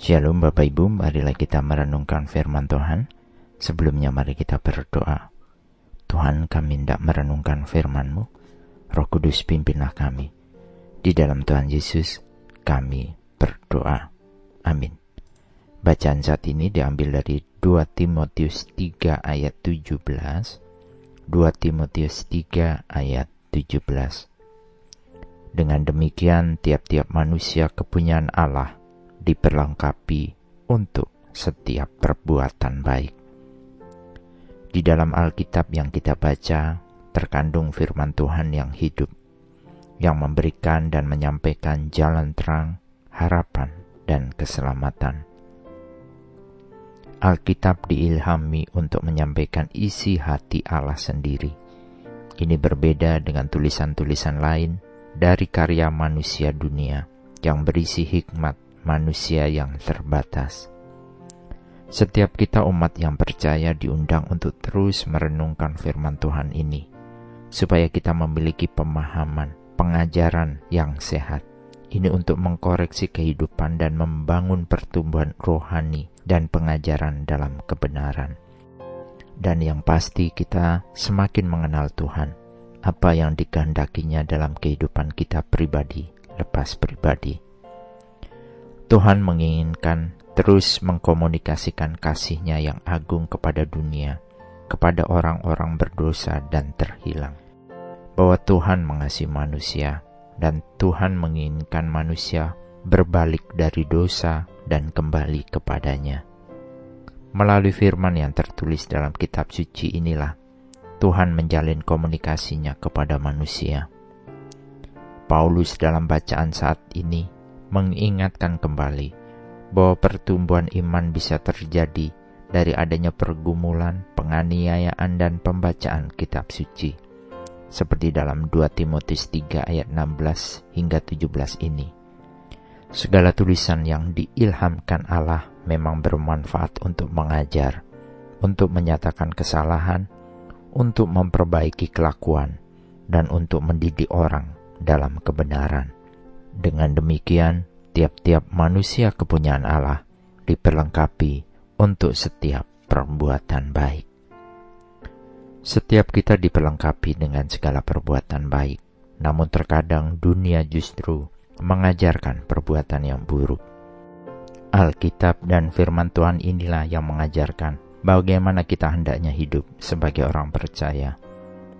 Shalom Bapak Ibu, marilah kita merenungkan firman Tuhan. Sebelumnya mari kita berdoa. Tuhan kami tidak merenungkan firman-Mu, Roh Kudus pimpinlah kami. Di dalam Tuhan Yesus kami berdoa. Amin. Bacaan saat ini diambil dari 2 Timotius 3 ayat 17. 2 Timotius 3 ayat 17. Dengan demikian tiap-tiap manusia kepunyaan Allah diperlengkapi untuk setiap perbuatan baik. Di dalam Alkitab yang kita baca, terkandung firman Tuhan yang hidup, yang memberikan dan menyampaikan jalan terang, harapan, dan keselamatan. Alkitab diilhami untuk menyampaikan isi hati Allah sendiri. Ini berbeda dengan tulisan-tulisan lain dari karya manusia dunia yang berisi hikmat manusia yang terbatas. Setiap kita umat yang percaya diundang untuk terus merenungkan firman Tuhan ini, supaya kita memiliki pemahaman, pengajaran yang sehat. Ini untuk mengkoreksi kehidupan dan membangun pertumbuhan rohani dan pengajaran dalam kebenaran. Dan yang pasti kita semakin mengenal Tuhan, apa yang dikehendakinya dalam kehidupan kita pribadi, lepas pribadi Tuhan menginginkan terus mengkomunikasikan kasihnya yang agung kepada dunia, kepada orang-orang berdosa dan terhilang. Bahwa Tuhan mengasihi manusia, dan Tuhan menginginkan manusia berbalik dari dosa dan kembali kepadanya. Melalui firman yang tertulis dalam kitab suci inilah, Tuhan menjalin komunikasinya kepada manusia. Paulus dalam bacaan saat ini mengingatkan kembali bahwa pertumbuhan iman bisa terjadi dari adanya pergumulan, penganiayaan, dan pembacaan kitab suci. Seperti dalam 2 Timotius 3 ayat 16 hingga 17 ini. Segala tulisan yang diilhamkan Allah memang bermanfaat untuk mengajar, untuk menyatakan kesalahan, untuk memperbaiki kelakuan, dan untuk mendidik orang dalam kebenaran dengan demikian, tiap-tiap manusia kepunyaan Allah diperlengkapi untuk setiap perbuatan baik. Setiap kita diperlengkapi dengan segala perbuatan baik, namun terkadang dunia justru mengajarkan perbuatan yang buruk. Alkitab dan firman Tuhan inilah yang mengajarkan bagaimana kita hendaknya hidup sebagai orang percaya,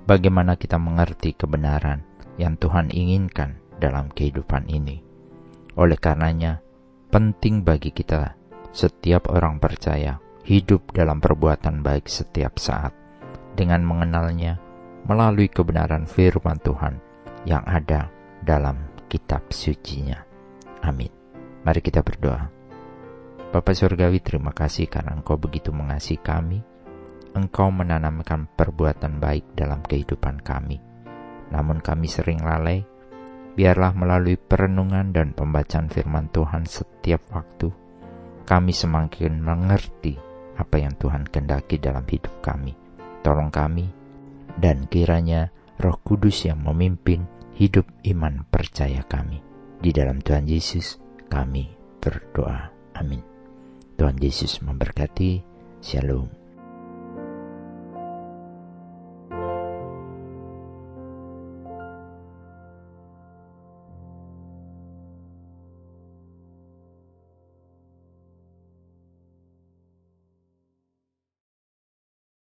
bagaimana kita mengerti kebenaran yang Tuhan inginkan dalam kehidupan ini. Oleh karenanya, penting bagi kita, setiap orang percaya, hidup dalam perbuatan baik setiap saat, dengan mengenalnya melalui kebenaran firman Tuhan yang ada dalam kitab sucinya. Amin. Mari kita berdoa. Bapak Surgawi terima kasih karena Engkau begitu mengasihi kami. Engkau menanamkan perbuatan baik dalam kehidupan kami. Namun kami sering lalai biarlah melalui perenungan dan pembacaan firman Tuhan setiap waktu, kami semakin mengerti apa yang Tuhan kendaki dalam hidup kami. Tolong kami, dan kiranya roh kudus yang memimpin hidup iman percaya kami. Di dalam Tuhan Yesus kami berdoa. Amin. Tuhan Yesus memberkati. Shalom.